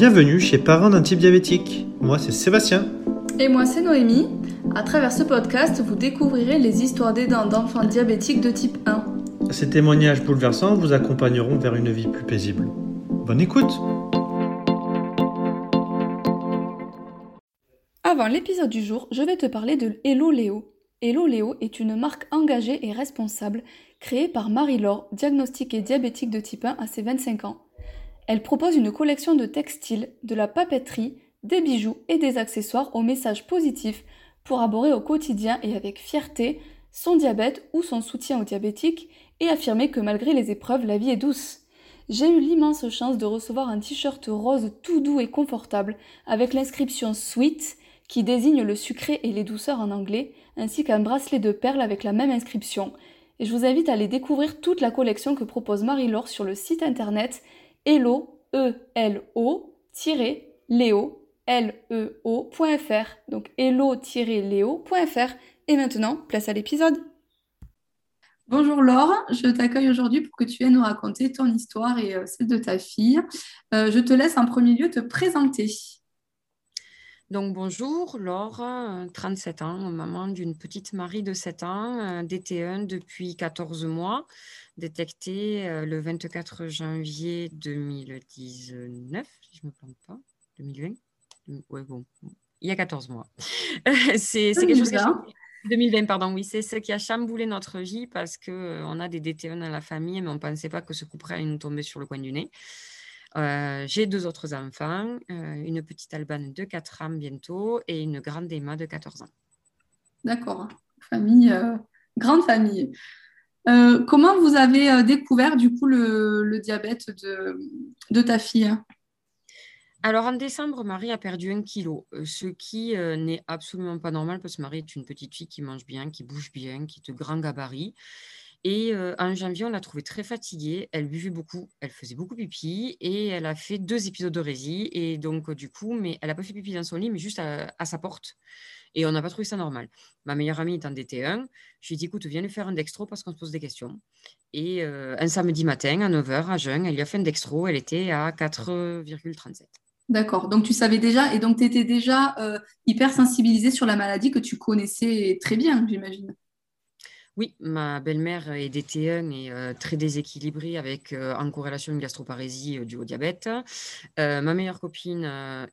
bienvenue chez Parents d'un type diabétique. Moi c'est Sébastien. Et moi c'est Noémie. À travers ce podcast, vous découvrirez les histoires d'aidants d'enfants diabétiques de type 1. Ces témoignages bouleversants vous accompagneront vers une vie plus paisible. Bonne écoute Avant l'épisode du jour, je vais te parler de Hello Léo. Hello Léo est une marque engagée et responsable créée par Marie-Laure, diagnostiquée diabétique de type 1 à ses 25 ans. Elle propose une collection de textiles, de la papeterie, des bijoux et des accessoires au message positif pour aborder au quotidien et avec fierté son diabète ou son soutien aux diabétiques et affirmer que malgré les épreuves, la vie est douce. J'ai eu l'immense chance de recevoir un t-shirt rose tout doux et confortable avec l'inscription Sweet qui désigne le sucré et les douceurs en anglais, ainsi qu'un bracelet de perles avec la même inscription. Et je vous invite à aller découvrir toute la collection que propose Marie-Laure sur le site internet Elo, E-L-O, Léo, L-E-O.fr. Donc hello-léo.fr. Et maintenant, place à l'épisode. Bonjour Laure, je t'accueille aujourd'hui pour que tu viennes nous raconter ton histoire et euh, celle de ta fille. Euh, je te laisse en premier lieu te présenter. Donc bonjour, Laure, 37 ans, maman d'une petite Marie de 7 ans, DT1 depuis 14 mois, détectée euh, le 24 janvier 2019, si je ne me plante pas, 2020 Oui, bon, il y a 14 mois. c'est quelque chose qui 2020, pardon, oui, c'est ce qui a chamboulé notre vie parce qu'on euh, a des DT1 dans la famille, mais on ne pensait pas que ce coup allait nous tomber sur le coin du nez. Euh, j'ai deux autres enfants, euh, une petite Albane de 4 ans bientôt et une grande Emma de 14 ans. D'accord, famille, grande famille. Comment vous avez découvert du coup le, diabète de, ta fille? Alors en décembre, Marie a perdu un kilo, ce qui n'est absolument pas normal parce que Marie est une petite fille qui mange bien, qui bouge bien, qui est de grand gabarit. Et en janvier, on l'a trouvée très fatiguée. Elle buvait beaucoup, elle faisait beaucoup pipi et elle a fait deux épisodes de résie. Et donc, du coup, mais elle n'a pas fait pipi dans son lit, mais juste à, sa porte. Et on n'a pas trouvé ça normal. Ma meilleure amie est en DT1. Je lui ai dit, écoute, viens lui faire un dextro parce qu'on se pose des questions. Et un samedi matin, à 9h, à jeun, elle lui a fait un dextro. Elle était à 4,37. D'accord. Donc, tu savais déjà, et donc tu étais déjà hyper sensibilisée sur la maladie que tu connaissais très bien, j'imagine. Oui, ma belle-mère est DT1 et euh, très déséquilibrée avec euh, en corrélation une gastroparésie euh, due au diabète. ma meilleure copine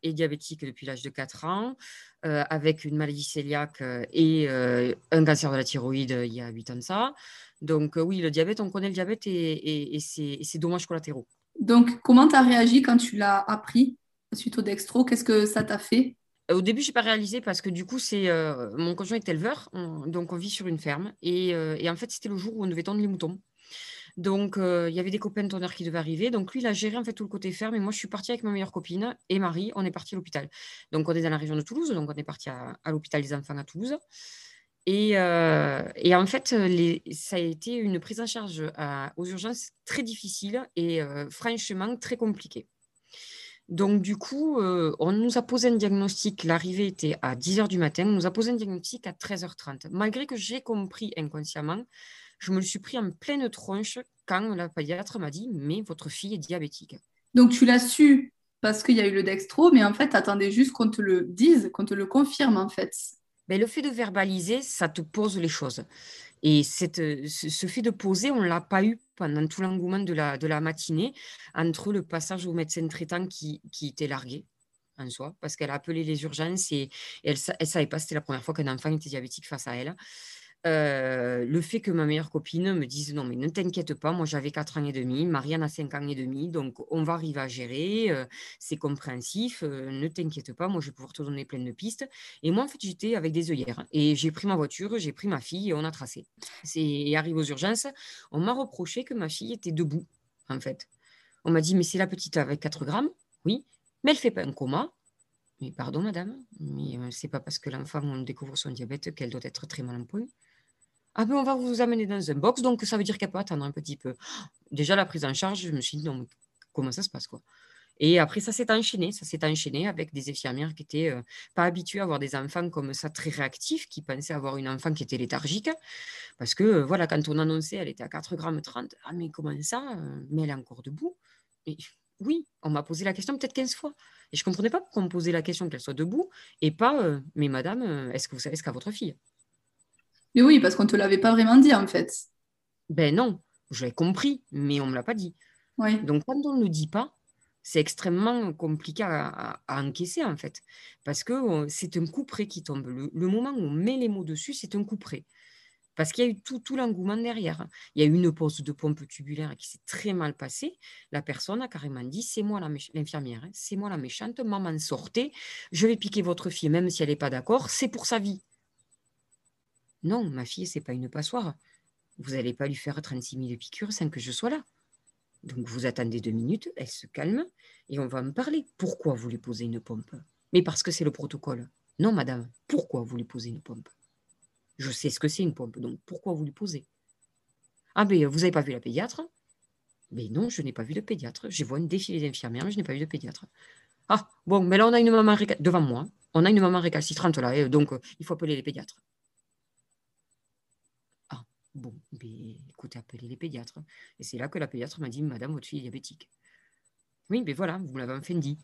est diabétique depuis l'âge de 4 ans, avec une maladie cœliaque et un cancer de la thyroïde il y a 8 ans de ça. Donc oui, le diabète, on connaît le diabète et, et c'est dommages collatéraux. Donc comment tu as réagi quand tu l'as appris suite au dextro? Qu'est-ce que ça t'a fait? Au début, je n'ai pas réalisé parce que du coup, c'est euh, mon conjoint est éleveur, donc on vit sur une ferme. Euh, et, en fait, c'était le jour où on devait tondre les moutons. Donc, euh, il y avait des copains de qui devaient arriver. Donc, lui, il a géré en fait tout le côté ferme. Et moi, je suis partie avec ma meilleure copine et Marie. On est parti à l'hôpital. Donc, on est dans la région de Toulouse. Donc, on est parti à, l'hôpital des enfants à Toulouse. Et, et en fait, ça a été une prise en charge aux urgences très difficile et franchement très compliquée. Donc, du coup, euh, on nous a posé un diagnostic. L'arrivée était à 10h du matin. On nous a posé un diagnostic à 13h30. Malgré que j'ai compris inconsciemment, je me le suis pris en pleine tronche quand la pédiatre m'a dit Mais votre fille est diabétique. Donc, tu l'as su parce qu'il y a eu le dextro, mais en fait, tu attendais juste qu'on te le dise, qu'on te le confirme, en fait. Mais le fait de verbaliser, ça te pose les choses. Et cette, ce fait de poser, on ne l'a pas eu pendant tout l'engouement de la, de la matinée, entre le passage au médecin traitant qui, qui était largué en soi, parce qu'elle a appelé les urgences et, elle ne savait pas, c'était la première fois qu'un enfant était diabétique face à elle. Euh, le fait que ma meilleure copine me dise non mais ne t'inquiète pas, moi j'avais 4 ans et demi, Marianne a 5 ans et demi, donc on va arriver à gérer, euh, c'est compréhensif, euh, ne t'inquiète pas, moi je vais pouvoir te donner plein de pistes. Et moi en fait j'étais avec des œillères et j'ai pris ma voiture, j'ai pris ma fille et on a tracé. Et arrive aux urgences, on m'a reproché que ma fille était debout en fait. On m'a dit mais c'est la petite avec 4 grammes, oui, mais elle fait pas un coma. Mais pardon, madame, mais c'est pas parce que l'enfant on découvre son diabète qu'elle doit être très mal en point. Ah ben on va vous amener dans un box, donc ça veut dire qu'elle peut attendre un petit peu. Déjà la prise en charge, je me suis dit non, comment ça se passe quoi? Et après ça s'est enchaîné, ça s'est enchaîné avec des infirmières qui n'étaient euh, pas habituées à avoir des enfants comme ça très réactifs, qui pensaient avoir une enfant qui était léthargique, parce que euh, voilà quand on annonçait elle était à 4 grammes 30, ah mais comment ça Mais elle est encore debout? Oui, on m'a posé la question peut-être 15 fois. Et je ne comprenais pas pourquoi on me posait la question qu'elle soit debout et pas euh, Mais madame, euh, est-ce que vous savez ce qu'a votre fille? Mais oui, parce qu'on ne te l'avait pas vraiment dit en fait. Ben non, j'avais compris, mais on ne me l'a pas dit. Donc quand on ne le dit pas, c'est extrêmement compliqué à, encaisser en fait. Parce que c'est un coup près qui tombe. Le, moment où on met les mots dessus, c'est un coup près. Parce qu'il y a eu tout, tout l'engouement derrière. Il y a eu une pose de pompe tubulaire qui s'est très mal passée. La personne a carrément dit c'est moi l'infirmière, hein, c'est moi la méchante, maman sortez, je vais piquer votre fille, même si elle n'est pas d'accord, c'est pour sa vie. Non, ma fille, c'est pas une passoire. Vous n'allez pas lui faire 36 000 piqûres sans que je sois là. Donc vous attendez deux minutes, elle se calme et on va me parler. Pourquoi vous lui posez une pompe? Mais parce que c'est le protocole. Non, madame, pourquoi vous lui posez une pompe? Je sais ce que c'est une pompe, donc pourquoi vous lui posez? Ah, ben vous n'avez pas vu la pédiatre? Mais non, je n'ai pas vu de pédiatre. Je vois une défilée d'infirmières, mais je n'ai pas vu de pédiatre. Ah, bon, mais là on a une maman devant moi. On a une maman récalcitrante là, donc euh, il faut appeler les pédiatres. Bon, ben, écoutez, appelez les pédiatres. Et c'est là que la pédiatre m'a dit, Madame, votre fille est diabétique. Oui, mais voilà, vous l'avez enfin dit.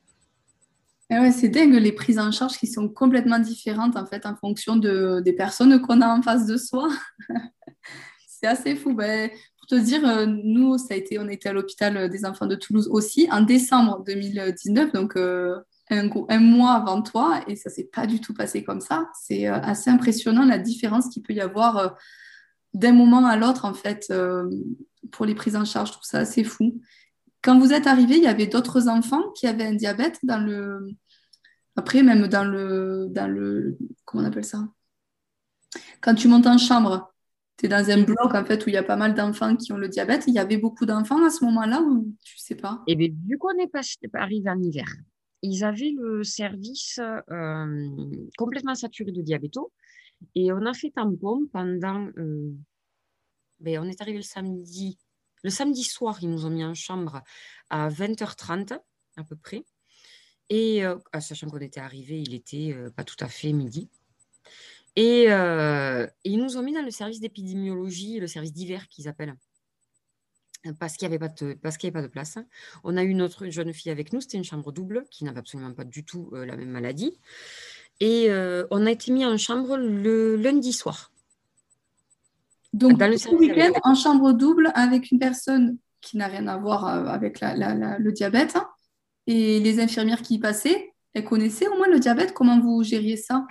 Et ouais, c'est dingue les prises en charge qui sont complètement différentes en fait en fonction de, des personnes qu'on a en face de soi. c'est assez fou. Ben, pour te dire, euh, nous, ça a été, on était à l'hôpital des enfants de Toulouse aussi en décembre 2019, donc euh, un, mois avant toi, et ça s'est pas du tout passé comme ça. C'est euh, assez impressionnant la différence qu'il peut y avoir d'un moment à l'autre, en fait, euh, pour les prises en charge. Je trouve ça assez fou. Quand vous êtes arrivé, il y avait d'autres enfants qui avaient un diabète dans le. Après, même dans le. Dans le... Comment on appelle ça? Quand tu montes en chambre, tu es dans un bloc en fait où il y a pas mal d'enfants qui ont le diabète. Il y avait beaucoup d'enfants à ce moment-là ou tu sais pas? Eh bien, vu qu'on pas arrivé en hiver, ils avaient le service euh, complètement saturé de diabéto. Et on a fait tampon pendant. Euh, ben, on est arrivé le samedi. Le samedi soir, ils nous ont mis en chambre à 20h30 à peu près. Et euh, sachant qu'on était arrivé, il était euh, pas tout à fait midi. Et, ils nous ont mis dans le service d'épidémiologie, le service d'hiver qu'ils appellent parce qu'il n'y avait pas de place. On a eu une autre jeune fille avec nous, c'était une chambre double qui n'avait absolument pas du tout la même maladie. Et euh, on a été mis en chambre le lundi soir. Donc, Dans le week-end, en chambre double avec une personne qui n'a rien à voir euh, avec le diabète. Hein. et les infirmières qui y passaient, elles connaissaient au moins le diabète. Comment vous gériez ça?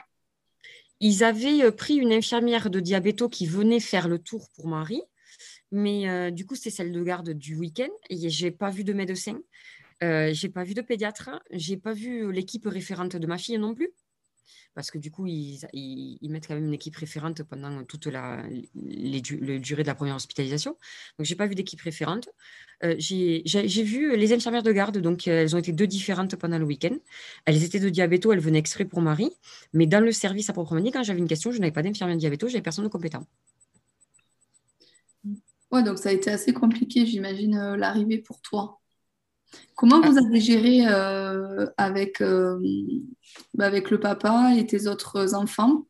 Ils avaient euh, pris une infirmière de diabéto qui venait faire le tour pour Marie. Mais du coup, c'était celle de garde du week-end. Et je n'ai pas vu de médecin. Euh, j'ai pas vu de pédiatre. J'ai pas vu l'équipe référente de ma fille non plus parce que du coup, ils, mettent quand même une équipe référente pendant toute la durée de la première hospitalisation. Donc, j'ai pas vu d'équipe référente. Euh, j'ai vu les infirmières de garde, donc euh, elles ont été deux différentes pendant le week-end. Elles étaient de diabéto, elles venaient exprès pour Marie, mais dans le service à proprement dit, quand j'avais une question, je n'avais pas d'infirmière diabéto, j'avais personne de compétent. Ouais, donc ça a été assez compliqué, j'imagine, euh, l'arrivée pour toi. Comment vous avez géré euh, avec, euh, bah, avec le papa et tes autres enfants?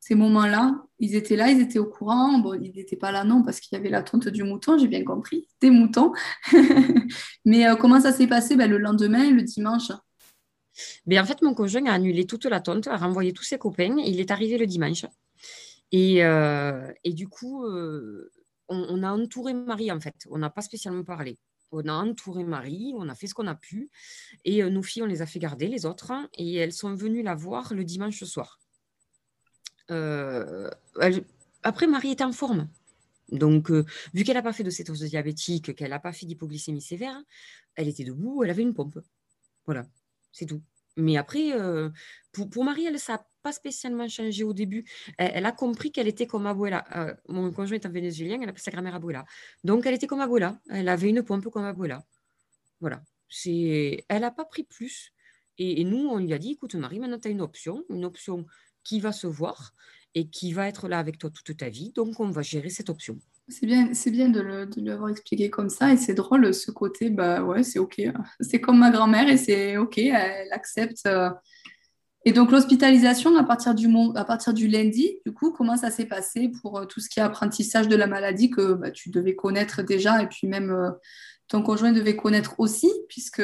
Ces moments-là Ils étaient là, ils étaient au courant? Bon, ils n'étaient pas là, non, parce qu'il y avait la tonte du mouton, j'ai bien compris, des moutons. Mais euh, comment ça s'est passé bah, le lendemain, le dimanche? Mais en fait, mon conjoint a annulé toute la tonte, a renvoyé tous ses copains. Il est arrivé le dimanche. Et, et du coup, on, on, a entouré Marie, en fait. On n'a pas spécialement parlé. On a entouré Marie, on a fait ce qu'on a pu. Et euh, nos filles, on les a fait garder, les autres. et elles sont venues la voir le dimanche soir. Euh, après, Marie est en forme. Donc, euh, vu qu'elle n'a pas fait de cétose diabétique, qu'elle n'a pas fait d'hypoglycémie sévère, elle était debout, elle avait une pompe. Voilà, c'est tout. Mais après, pour, pour, Marie, elle, ça n'a pas spécialement changé au début. Elle, a compris qu'elle était comme Abuela. mon conjoint est un vénézuélien, elle appelle sa grand-mère Abuela. Donc, elle était comme Abuela. Elle avait une pompe comme Abuela. Voilà. Elle n'a pas pris plus. Et, et, nous, on lui a dit, écoute Marie, maintenant tu as une option, une option qui va se voir et qui va être là avec toi toute ta vie. Donc, on va gérer cette option. C'est bien, c'est bien de, lui avoir expliqué comme ça et c'est drôle ce côté, bah ouais, c'est ok. C'est comme ma grand-mère et c'est ok, elle accepte. Euh. Et donc l'hospitalisation à partir du à partir du lundi, du coup, comment ça s'est passé pour euh, tout ce qui est apprentissage de la maladie que bah, tu devais connaître déjà et puis même euh, ton conjoint devait connaître aussi puisque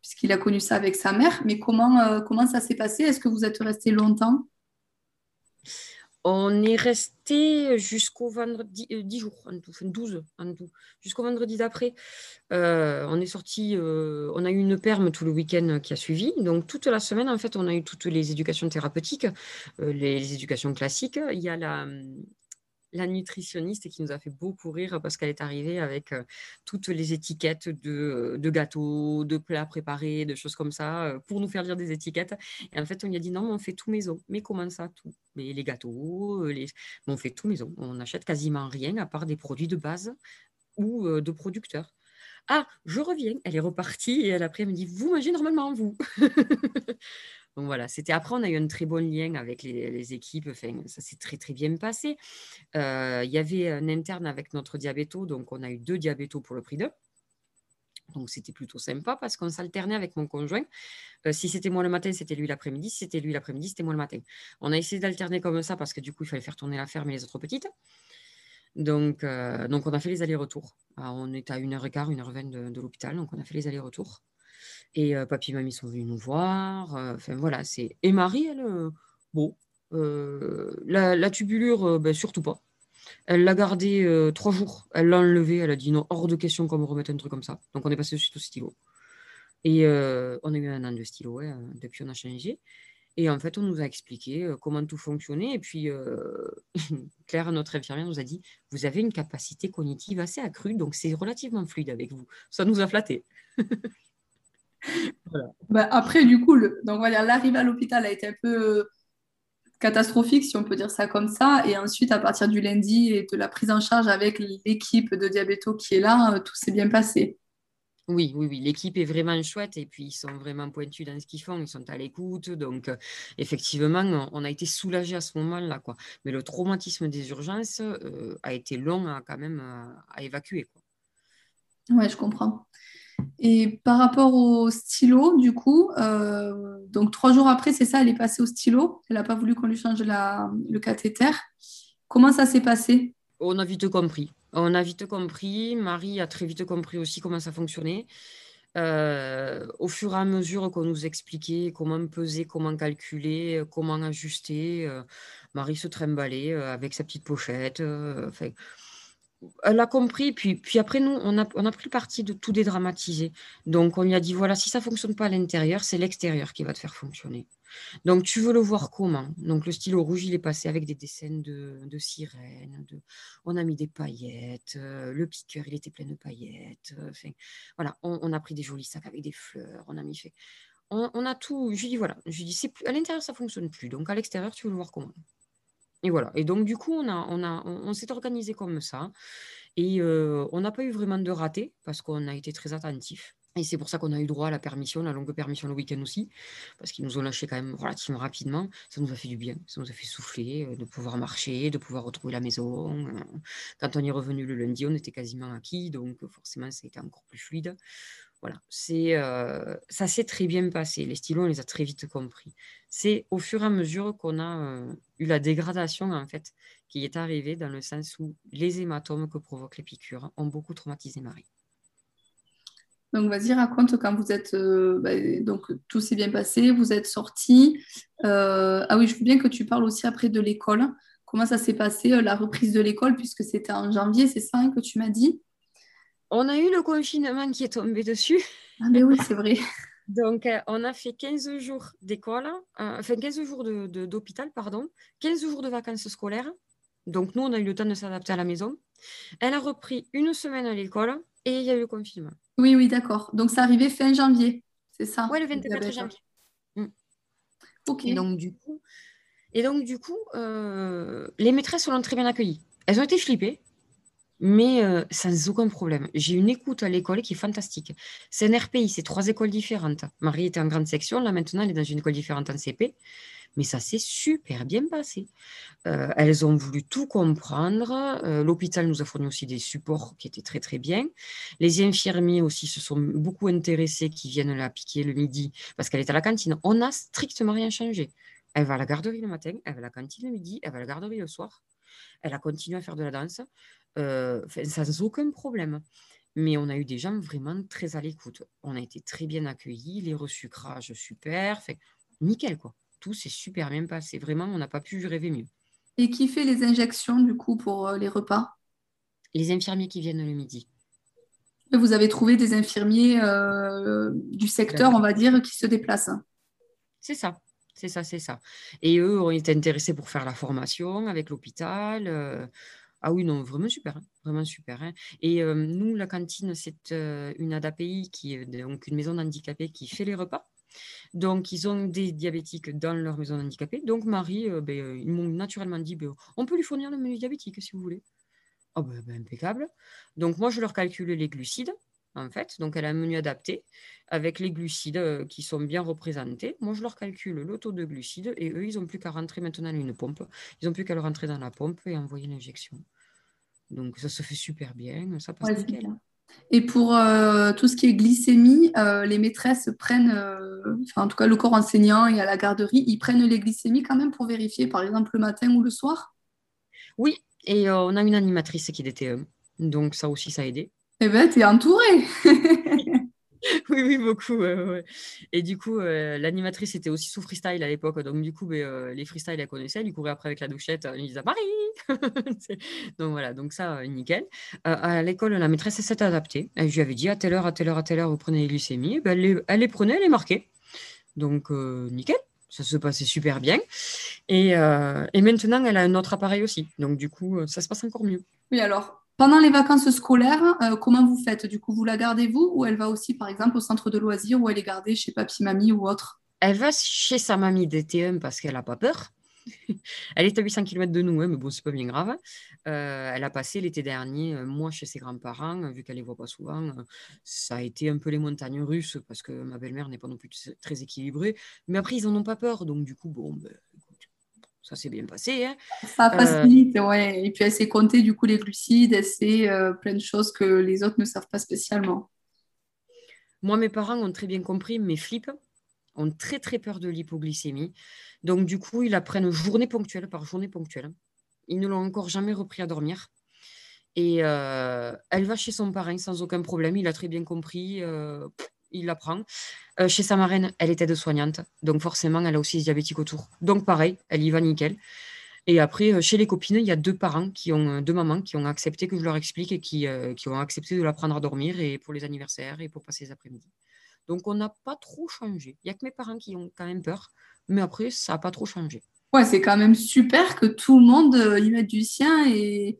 puisqu'il a connu ça avec sa mère. Mais comment, comment ça s'est passé? Est-ce que vous êtes resté longtemps? On est resté jusqu'au vendredi, 10 jours en tout, 12 en tout, jusqu'au vendredi d'après. on est sorti, on a eu une perme tout le week-end qui a suivi. Donc toute la semaine, en fait, on a eu toutes les éducations thérapeutiques, les, les, éducations classiques. Il y a la, la nutritionniste qui nous a fait beaucoup rire parce qu'elle est arrivée avec toutes les étiquettes de, gâteaux, de plats préparés, de choses comme ça, pour nous faire lire des étiquettes. Et en fait, on lui a dit non, on fait tout maison. Mais comment ça, tout? Mais Les gâteaux, les... on fait tout maison. On n'achète quasiment rien à part des produits de base ou de producteurs. Ah, je reviens. Elle est repartie et elle après elle me dit Vous mangez normalement, vous? Donc voilà, c'était après, on a eu un très bon lien avec les, équipes, ça s'est très très bien passé. Euh, il y avait un interne avec notre diabéto, donc on a eu deux diabétos pour le prix d'eux. Donc c'était plutôt sympa parce qu'on s'alternait avec mon conjoint. Euh, si c'était moi le matin, c'était lui l'après-midi. Si c'était lui l'après-midi, c'était moi le matin. On a essayé d'alterner comme ça parce que du coup, il fallait faire tourner la ferme et les autres petites. Donc, euh, donc on a fait les allers-retours. On est à 1h15, 1h20 de, de l'hôpital, donc on a fait les allers-retours. Et papy et mamie sont venus nous voir. Enfin voilà, c'est. Et Marie, elle, bon, la, tubulure, ben, surtout pas. Elle l'a gardée trois jours. Elle l'a enlevée. Elle a dit non, hors de question qu'on me remette un truc comme ça. Donc on est passé suite au stylo. Et on a eu un an de stylo, depuis on a changé. Et en fait, on nous a expliqué comment tout fonctionnait. Et puis, Claire, notre infirmière, nous a dit Vous avez une capacité cognitive assez accrue, donc c'est relativement fluide avec vous. Ça nous a flatté. Bah, après, du coup, donc voilà, l'arrivée à l'hôpital a été un peu euh, catastrophique, si on peut dire ça comme ça. Et ensuite, à partir du lundi et de la prise en charge avec l'équipe de diabéto qui est là, euh, tout s'est bien passé. Oui, oui, oui, l'équipe est vraiment chouette et puis ils sont vraiment pointus dans ce qu'ils font, ils sont à l'écoute. Donc, euh, effectivement, on a été soulagés à ce moment-là. Quoi. Mais le traumatisme des urgences a été long à, quand même à, évacuer. Quoi. Ouais, je comprends. Et par rapport au stylo, du coup, euh, donc trois jours après, c'est ça, elle est passée au stylo. Elle n'a pas voulu qu'on lui change le cathéter. Comment ça s'est passé? On a vite compris. On a vite compris. Marie a très vite compris aussi comment ça fonctionnait. Euh, au fur et à mesure qu'on nous expliquait comment peser, comment calculer, comment ajuster, euh, Marie se trimballait avec sa petite pochette. Elle a compris, puis, puis après, nous, on a, on a pris le parti de tout dédramatiser. Donc, on lui a dit, voilà, si ça ne fonctionne pas à l'intérieur, c'est l'extérieur qui va te faire fonctionner. Donc, tu veux le voir comment? Donc, le stylo rouge, il est passé avec des dessins de, de sirènes, on a mis des paillettes, euh, le piqueur, il était plein de paillettes. Euh, enfin, voilà, on, a pris des jolis sacs avec des fleurs, on a mis fait... On, a tout, je lui dis, voilà, je lui dis, plus, à l'intérieur, ça ne fonctionne plus. Donc, à l'extérieur, tu veux le voir comment? Et voilà. Et donc, du coup, on, a, on, a, on, s'est organisé comme ça. Et on n'a pas eu vraiment de raté parce qu'on a été très attentifs. Et c'est pour ça qu'on a eu droit à la permission, la longue permission le week-end aussi, parce qu'ils nous ont lâché quand même relativement rapidement. Ça nous a fait du bien, ça nous a fait souffler, de pouvoir marcher, de pouvoir retrouver la maison. Quand on est revenu le lundi, on était quasiment acquis, donc forcément, ça a été encore plus fluide. Voilà, c'est, ça s'est très bien passé. Les stylos, on les a très vite compris. C'est au fur et à mesure qu'on a eu la dégradation, en fait, qui est arrivée dans le sens où les hématomes que provoquent les piqûres ont beaucoup traumatisé Marie. Donc, vas-y, raconte quand vous êtes. Bah, donc, tout s'est bien passé, vous êtes sorti. ah oui, je veux bien que tu parles aussi après de l'école. Comment ça s'est passé, la reprise de l'école, puisque c'était en janvier, c'est ça hein, que tu m'as dit? On a eu le confinement qui est tombé dessus. Ah, mais oui, c'est vrai. Donc, euh, on a fait 15 jours d'école, euh, enfin 15 jours d'hôpital, pardon, 15 jours de vacances scolaires. Donc, nous, on a eu le temps de s'adapter à la maison. Elle a repris une semaine à l'école et il y a eu le confinement. Oui, oui, d'accord. Donc, ça arrivait fin janvier, c'est ça? Oui, le 24 janvier. Mm. Ok. Et donc, du coup, et donc, du coup euh, les maîtresses l'ont très bien accueilli. Elles ont été flippées mais sans aucun problème. J'ai une écoute à l'école qui est fantastique. C'est un RPI, c'est trois écoles différentes. Marie était en grande section, là maintenant elle est dans une école différente en CP, mais ça s'est super bien passé. elles ont voulu tout comprendre. L'hôpital nous a fourni aussi des supports qui étaient très très bien. Les infirmiers aussi se sont beaucoup intéressés, qui viennent la piquer le midi parce qu'elle est à la cantine. On n'a strictement rien changé. Elle va à la garderie le matin, elle va à la cantine le midi, elle va à la garderie le soir. Elle a continué à faire de la danse. Euh, sans aucun problème. mais on a eu des gens vraiment très à l'écoute. On a été très bien accueillis, les resucrages super, fait, nickel quoi. Tout s'est super bien passé. Vraiment, on n'a pas pu rêver mieux. Et qui fait les injections du coup pour euh, les repas? Les infirmiers qui viennent le midi. Vous avez trouvé des infirmiers euh, du secteur, on va dire, qui se déplacent. C'est ça, c'est ça, c'est ça. Et eux ont été intéressés pour faire la formation avec l'hôpital. Euh, ah oui, non, vraiment super, hein, vraiment super. Hein. Et euh, nous, la cantine, c'est une ADAPI, qui est donc une maison d'handicapés qui fait les repas. Donc, ils ont des diabétiques dans leur maison d'handicapés. Donc, Marie, ben, ils m'ont naturellement dit, ben, on peut lui fournir le menu diabétique si vous voulez. Oh ben, impeccable. Donc moi, je leur calcule les glucides, en fait. Donc elle a un menu adapté avec les glucides euh, qui sont bien représentés. Moi, je leur calcule le taux de glucides et eux, ils n'ont plus qu'à rentrer maintenant une pompe. Ils n'ont plus qu'à le rentrer dans la pompe et envoyer l'injection. Donc ça se fait super bien, ça passe nickel. Et pour euh, tout ce qui est glycémie, euh, les maîtresses prennent, enfin en tout cas le corps enseignant et à la garderie, ils prennent les glycémies quand même pour vérifier, par exemple le matin ou le soir? Oui, et euh, on a une animatrice qui est DTE. Donc ça aussi, ça a aidé. Eh ben, es entourée Oui, oui, beaucoup. Et du coup, euh, l'animatrice était aussi sous freestyle à l'époque. Donc, du coup, ben, euh, les freestyles, elle connaissait. Elle courait après avec la douchette. Elle disait Marie Donc, voilà, donc ça, nickel. à l'école, la maîtresse s'est adaptée. Elle lui avait dit à telle heure, à telle heure, à telle heure, vous prenez les glycémies. Ben, elle, les, prenait, elle les marquait. Donc, nickel ça se passait super bien. Euh, et, maintenant, elle a un autre appareil aussi. Donc, du coup, euh, ça se passe encore mieux. Oui, alors, pendant les vacances scolaires, euh, comment vous faites? Du coup, vous la gardez vous? Ou elle va aussi, par exemple, au centre de loisirs ou elle est gardée chez papy, mamie ou autre? Elle va chez sa mamie DT1 parce qu'elle n'a pas peur. elle est à 800 km de nous, hein, mais bon, c'est pas bien grave. Euh, elle a passé l'été dernier, euh, moi, chez ses grands-parents, vu qu'elle les voit pas souvent. Ça a été un peu les montagnes russes parce que ma belle-mère n'est pas non plus très équilibrée. Mais après, ils en ont pas peur, donc du coup, bon, ben, ça s'est bien passé. Hein. Ça facilite, ouais. Et puis elle sait compter du coup les glucides, elle sait plein de choses que les autres ne savent pas spécialement. Moi, mes parents ont très bien compris mes flips ont très très peur de l'hypoglycémie. Donc du coup, ils la prennent journée ponctuelle par journée ponctuelle. Ils ne l'ont encore jamais repris à dormir. Et euh, elle va chez son parrain sans aucun problème. Il a très bien compris. Euh, il la prend. Euh, chez sa marraine, elle était de soignante Donc forcément, elle a aussi diabétique autour. Donc pareil, elle y va nickel. Et après, chez les copines, il y a deux parents qui ont, deux mamans qui ont accepté que je leur explique et qui, qui ont accepté de la prendre à dormir et pour les anniversaires et pour passer les après-midi. Donc, on n'a pas trop changé. Il n'y a que mes parents qui ont quand même peur, mais après, ça n'a pas trop changé. Ouais, c'est quand même super que tout le monde euh, y mette du sien et,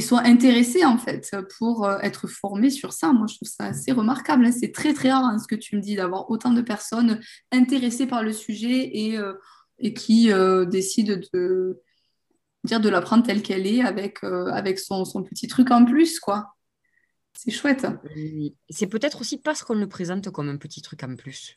soit intéressé, en fait, pour euh, être formé sur ça. Moi, je trouve ça assez remarquable. Hein. C'est très, très rare, hein, ce que tu me dis, d'avoir autant de personnes intéressées par le sujet et, euh, qui décident de dire de l'apprendre telle qu'elle est avec, avec son, son, petit truc en plus, quoi. C'est chouette. C'est peut-être aussi parce qu'on le présente comme un petit truc en plus.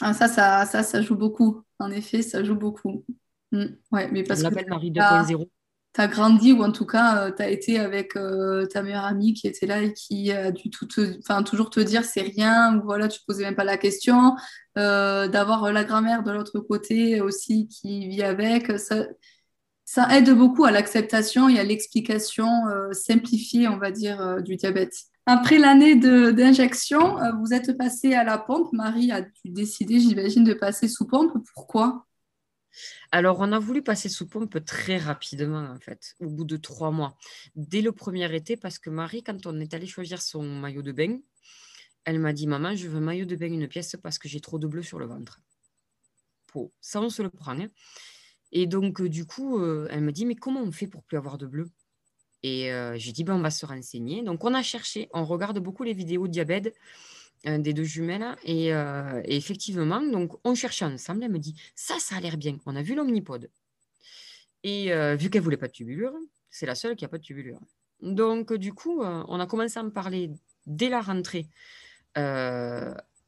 Ah, ça, ça, ça, ça joue beaucoup. En effet, ça joue beaucoup. Mm. Ouais, mais parce On l'appelle Marie 2.0. Tu grandi ou en tout cas, euh, tu as été avec euh, ta meilleure amie qui était là et qui a dû tout enfin, toujours te dire c'est rien voilà, tu posais même pas la question. Euh, d'avoir la grand-mère de l'autre côté aussi qui vit avec, ça, ça aide beaucoup à l'acceptation et à l'explication simplifiée, on va dire, du diabète. Après l'année d'injection, vous êtes passé à la pompe. Marie a dû décider, j'imagine, de passer sous pompe. Pourquoi? Alors, on a voulu passer sous pompe très rapidement, en fait, au bout de trois mois. Dès le premier été, parce que Marie, quand on est allé choisir son maillot de bain, elle m'a dit Maman, je veux un maillot de bain, une pièce, parce que j'ai trop de bleu sur le ventre. Ça, on se le prend. Hein. Et donc, du coup, elle me dit, mais comment on fait pour plus avoir de bleu? Et j'ai dit, ben, on va se renseigner. Donc, on a cherché, on regarde beaucoup les vidéos de diabète des deux jumelles. Et, effectivement, donc, on cherchait ensemble. Elle me dit, ça, ça a l'air bien. On a vu l'omnipode. Et vu qu'elle voulait pas de tubulure, c'est la seule qui a pas de tubulure. Donc, du coup, on a commencé à me parler dès la rentrée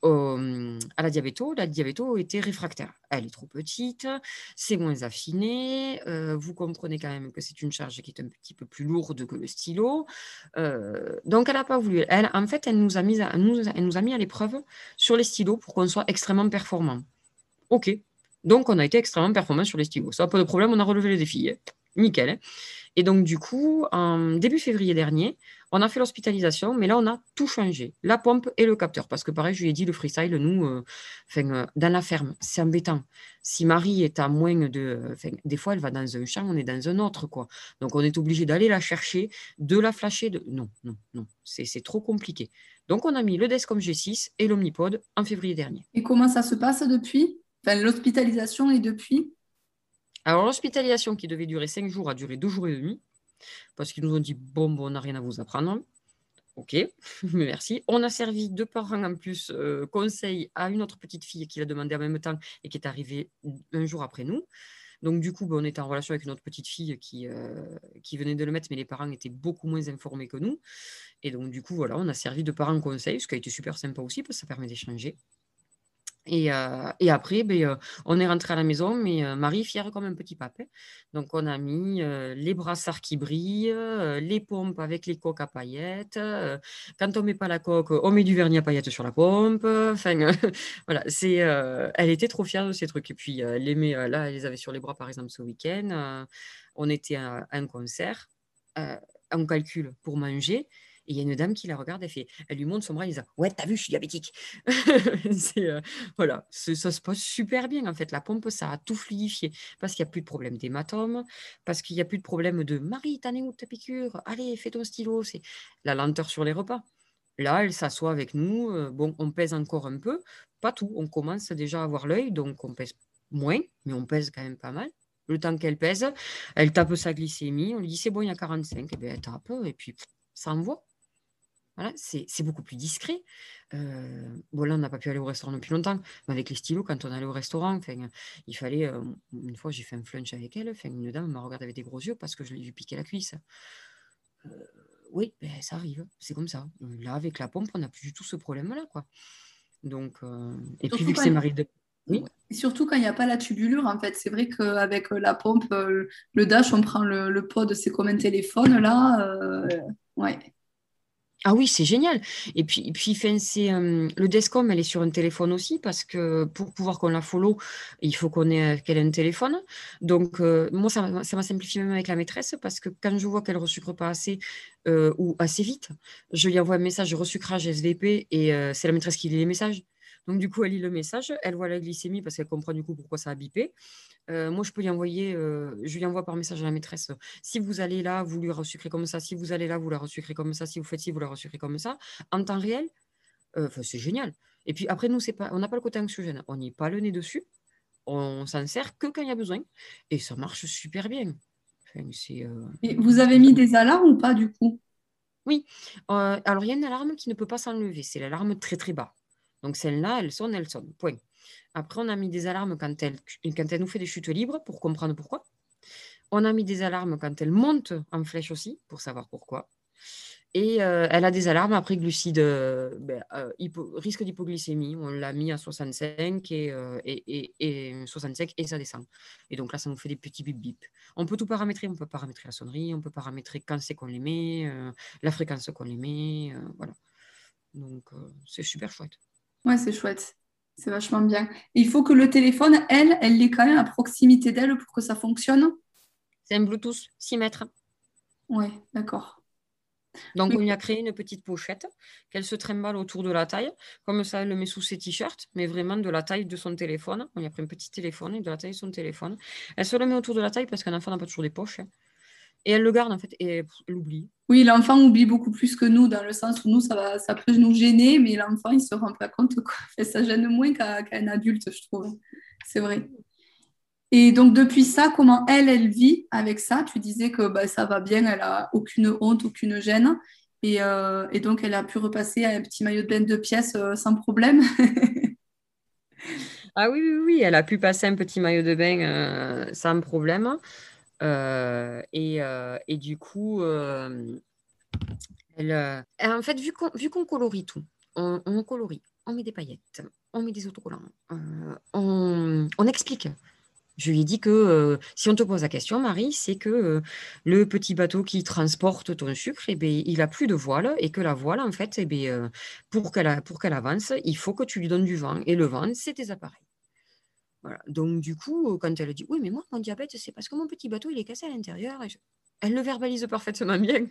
à la diabéto, la diabéto était réfractaire. Elle est trop petite, c'est moins affiné, euh, vous comprenez quand même que c'est une charge qui est un petit peu plus lourde que le stylo. Euh, donc elle n'a pas voulu. Elle, en fait, elle nous a mis à, nous, elle nous a mis à l'épreuve sur les stylos pour qu'on soit extrêmement performant. Ok. Donc on a été extrêmement performant sur les stylos. Ça pas de problème, on a relevé les défis. Nickel. Hein. Et donc, du coup, en début février dernier, on a fait l'hospitalisation, mais là, on a tout changé. La pompe et le capteur. Parce que pareil, je lui ai dit, le freestyle, nous, euh, euh, dans la ferme, c'est embêtant. Si Marie est à moins de... des fois, elle va dans un champ, on est dans un autre. quoi. Donc, on est obligé d'aller la chercher, de la flasher. De... Non, non, non. C'est trop compliqué. Donc, on a mis le Descom G6 et l'Omnipod en février dernier. Et comment ça se passe depuis? L'hospitalisation et depuis? Alors, l'hospitalisation qui devait durer 5 jours a duré 2 jours et demi parce qu'ils nous ont dit bon, bon on n'a rien à vous apprendre. Ok, merci. On a servi deux parents en plus euh, conseil à une autre petite fille qui l'a demandé en même temps et qui est arrivée un jour après nous. Donc, du coup, ben, on était en relation avec une autre petite fille qui, euh, qui venait de le mettre, mais les parents étaient beaucoup moins informés que nous. Et donc, du coup, voilà, on a servi de parents conseil, ce qui a été super sympa aussi parce que ça permet d'échanger. Et, euh, et, après, ben, euh, on est rentré à la maison, mais euh, Marie fière comme un petit papin. Donc, on a mis les brassards qui brillent, les pompes avec les coques à paillettes. quand on met pas la coque, on met du vernis à paillettes sur la pompe. Voilà, c'est, elle était trop fière de ces trucs. Et puis, les là, elle les avait sur les bras, par exemple, ce week-end. on était à un concert. on calcule pour manger. Et il y a une dame qui la regarde, elle, fait, elle lui montre son bras, elle dit Ouais, t'as vu, je suis diabétique. Euh, voilà, ça se passe super bien en fait. La pompe, ça a tout fluidifié parce qu'il n'y a plus de problème d'hématome, parce qu'il n'y a plus de problème de Marie, t'en es où ta piqûre? Allez, fais ton stylo. C'est la lenteur sur les repas. Là, elle s'assoit avec nous. Euh, bon, on pèse encore un peu, pas tout. On commence déjà à avoir l'œil, donc on pèse moins, mais on pèse quand même pas mal. Le temps qu'elle pèse, elle tape sa glycémie. On lui dit c'est bon, il y a 45. Et bien, elle tape, et puis ça envoie c'est beaucoup plus discret. Euh, bon, là, on n'a pas pu aller au restaurant depuis longtemps, mais avec les stylos, quand on allait au restaurant, il fallait. Euh, une fois, j'ai fait un flunch avec elle, une dame m'a regardé avec des gros yeux parce que je lui ai piqué la cuisse. Euh, oui, ben, ça arrive, c'est comme ça. Là, avec la pompe, on n'a plus du tout ce problème-là. quoi. Donc, et puis, vu que c'est Marie de. Oui. Et surtout quand il n'y a pas la tubulure, en fait. C'est vrai qu'avec la pompe, le dash, on prend le, le pod, c'est comme un téléphone, là. ouais. Ah oui, c'est génial. Et puis, puis c'est, le Descom, elle est sur un téléphone aussi, parce que pour pouvoir qu'on la follow, il faut qu'on ait, qu'elle ait un téléphone. Donc, moi, ça, m'a simplifié même avec la maîtresse, parce que quand je vois qu'elle ne resucre pas assez ou assez vite, je lui envoie un message resucrage SVP et c'est la maîtresse qui lit les messages. Donc, du coup, elle lit le message, elle voit la glycémie parce qu'elle comprend du coup pourquoi ça a bipé. Euh, moi, je peux lui envoyer, euh, je lui envoie par message à la maîtresse. Si vous allez là, vous lui resucrez comme ça. Si vous allez là, vous la resucrez comme ça. Si vous faites ci, vous la resucrez comme ça. En temps réel, euh, c'est génial. Et puis après, nous, pas, on n'a pas le côté anxiogène. On n'y pas le nez dessus. On s'en sert que quand il y a besoin. Et ça marche super bien. Et vous avez mis des alarmes ou pas du coup? Oui. alors, il y a une alarme qui ne peut pas s'enlever. C'est l'alarme très très bas. Donc celle-là, elle sonne, elle sonne. Point. Après, on a mis des alarmes quand elle, nous fait des chutes libres pour comprendre pourquoi. On a mis des alarmes quand elle monte en flèche aussi pour savoir pourquoi. Et euh, elle a des alarmes après glucides, euh, ben, euh, risque d'hypoglycémie. On l'a mis à 65 et, et, et, 65 et ça descend. Et donc là, ça nous fait des petits bip bip. On peut tout paramétrer. On peut paramétrer la sonnerie, on peut paramétrer quand c'est qu'on les met, la fréquence qu'on les met. voilà. Donc c'est super chouette. Ouais, c'est chouette. C'est vachement bien. il faut que le téléphone, elle, elle l'ait quand même à proximité d'elle pour que ça fonctionne. C'est un Bluetooth 6 mètres. Oui, d'accord. Donc, on lui a créé une petite pochette qu'elle se trimballe autour de la taille. Comme ça, elle le met sous ses t-shirts, mais vraiment de la taille de son téléphone. On lui a pris un petit téléphone et de la taille de son téléphone. Elle se le met autour de la taille parce qu'un enfant n'a pas toujours des poches. Hein. Et elle le garde, en fait, et elle l'oublie. Oui, l'enfant oublie beaucoup plus que nous, dans le sens où nous, ça, va, ça peut nous gêner, mais l'enfant, il ne se rend pas compte. Quoi. ça gêne moins qu'un adulte, je trouve. C'est vrai. Et donc, depuis ça, comment elle, elle vit avec ça? Tu disais que bah, ça va bien, elle n'a aucune honte, aucune gêne. Et, euh, et, donc, elle a pu repasser à un petit maillot de bain de pièces euh, sans problème. ah oui, oui, oui, elle a pu passer un petit maillot de bain euh, sans problème. Euh, et, euh, et, du coup, euh, en fait, vu qu'on, colorie tout, on, colorie, on met des paillettes, on met des autocollants, on, explique. Je lui ai dit que si on te pose la question, Marie, c'est que le petit bateau qui transporte ton sucre, eh bien, il a plus de voile et que la voile, en fait, eh bien, pour, qu'elle, pour qu'elle avance, il faut que tu lui donnes du vent. Et le vent, c'est tes appareils. Donc, du coup, quand elle dit Oui, mais moi, mon diabète, c'est parce que mon petit bateau, il est cassé à l'intérieur. Elle le verbalise parfaitement bien.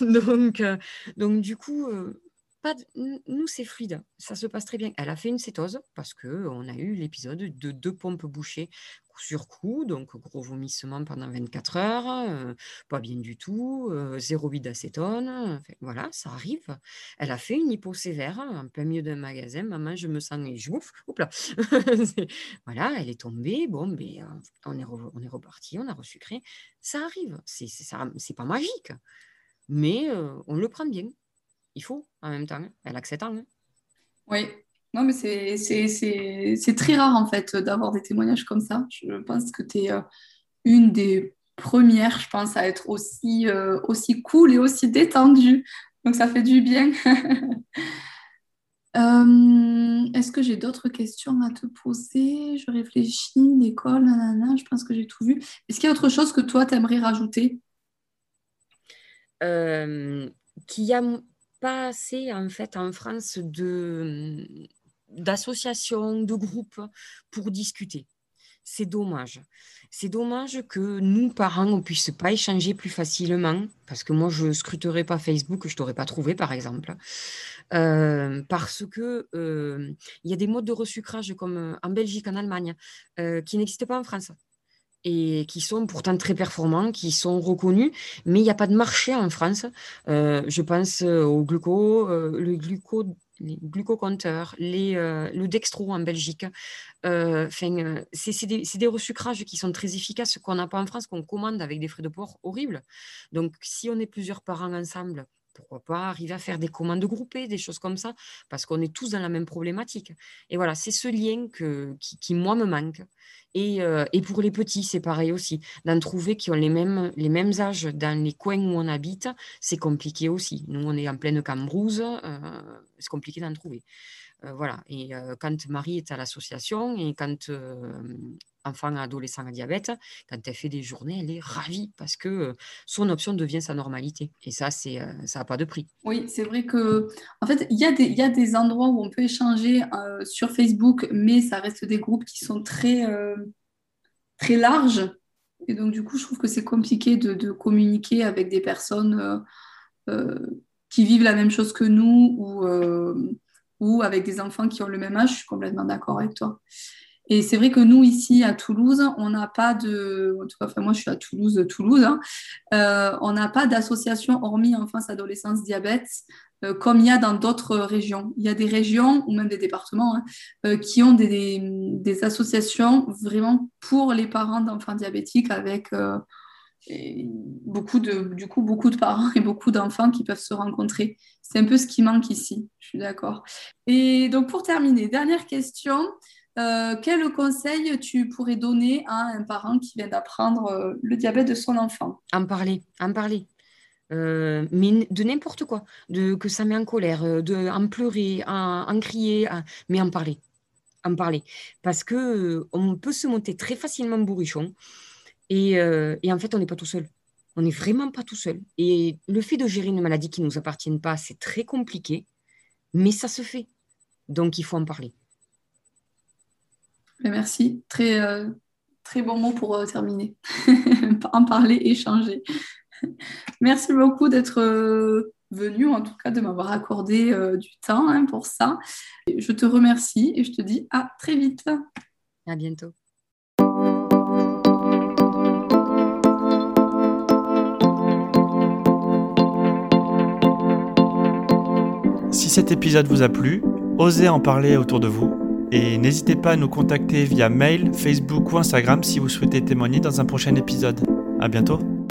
donc, euh, donc, du coup, euh, nous, c'est fluide, ça se passe très bien. Elle a fait une cétose parce qu'on a eu l'épisode de deux pompes bouchées coup sur coup, donc gros vomissement pendant 24 heures, euh, pas bien du tout, euh, zéro vide d'acétone, voilà, ça arrive. Elle a fait une hypo sévère en plein milieu d'un magasin, maman, je me sens et je là. voilà, elle est tombée, bon, ben, euh, on, est on est reparti, on a resucré. Ça arrive, c'est, c'est, pas magique, mais on le prend bien il faut en même temps. Elle a que 7 ans. Hein. Oui, non, mais c'est très rare en fait d'avoir des témoignages comme ça. Je pense que tu es euh, une des premières, je pense, à être aussi, euh, aussi cool et aussi détendue. Donc ça fait du bien. Euh, est-ce que j'ai d'autres questions à te poser? Je réfléchis, l'école, nanana, je pense que j'ai tout vu. Est-ce qu'il y a autre chose que toi, tu aimerais rajouter Qui a pas assez en fait en France de d'associations, de groupes pour discuter. C'est dommage. C'est dommage que nous, parents, on puisse pas échanger plus facilement, parce que moi, je scruterai pas Facebook, je t'aurais pas trouvé, par exemple, euh, parce que euh, il y a des modes de resucrage comme en Belgique, en Allemagne, euh, qui n'existent pas en France et qui sont pourtant très performants, qui sont reconnus, mais il n'y a pas de marché en France. Euh, je pense euh, au gluco, euh, le gluco, les glucocompteurs, les, le dextro en Belgique. c'est des, des, resucrages qui sont très efficaces qu'on n'a pas en France, qu'on commande avec des frais de port horribles. Donc, si on est plusieurs parents ensemble, pourquoi pas arriver à faire des commandes groupées, des choses comme ça, parce qu'on est tous dans la même problématique. Et voilà, c'est ce lien que, qui, moi, me manque. Euh, et, pour les petits, c'est pareil aussi. D'en trouver qui ont les mêmes, les mêmes âges dans les coins où on habite, c'est compliqué aussi. Nous, on est en pleine cambrouse, euh, c'est compliqué d'en trouver. Euh, voilà. Et quand Marie est à l'association et quand enfant adolescent à diabète, quand elle fait des journées, elle est ravie parce que son option devient sa normalité. Et ça, c'est ça n'a pas de prix. Oui, c'est vrai que en fait, il y, y a des endroits où on peut échanger sur Facebook, mais ça reste des groupes qui sont très, très larges. Et donc, du coup, je trouve que c'est compliqué de, de, communiquer avec des personnes qui vivent la même chose que nous ou ou avec des enfants qui ont le même âge, je suis complètement d'accord avec toi. Et c'est vrai que nous, ici à Toulouse, on n'a pas de. En tout cas, enfin, moi, je suis à Toulouse, Toulouse. Hein, euh, on n'a pas d'association hormis enfance, adolescence, diabète, euh, comme il y a dans d'autres régions. Il y a des régions, ou même des départements, hein, euh, qui ont des, des, associations vraiment pour les parents d'enfants diabétiques avec beaucoup de, du coup, beaucoup de parents et beaucoup d'enfants qui peuvent se rencontrer. C'est un peu ce qui manque ici, je suis d'accord. Et donc, pour terminer, dernière question. Euh, quel conseil tu pourrais donner à un parent qui vient d'apprendre euh, le diabète de son enfant? En parler, en parler. Euh, mais de n'importe quoi, de, que ça met en colère, de en pleurer, en, crier, mais en parler, en parler, parce que on peut se monter très facilement bourrichon euh, et, en fait, on n'est pas tout seul. On n'est vraiment pas tout seul. Et le fait de gérer une maladie qui ne nous appartient pas, c'est très compliqué, mais ça se fait. Donc, il faut en parler. Merci. Très, euh, très bon mot pour euh, terminer. en parler, échanger. Merci beaucoup d'être venu, en tout cas de m'avoir accordé du temps hein, pour ça. Je te remercie et je te dis à très vite. À bientôt. Si cet épisode vous a plu, osez en parler autour de vous et n'hésitez pas à nous contacter via mail, Facebook ou Instagram si vous souhaitez témoigner dans un prochain épisode. À bientôt!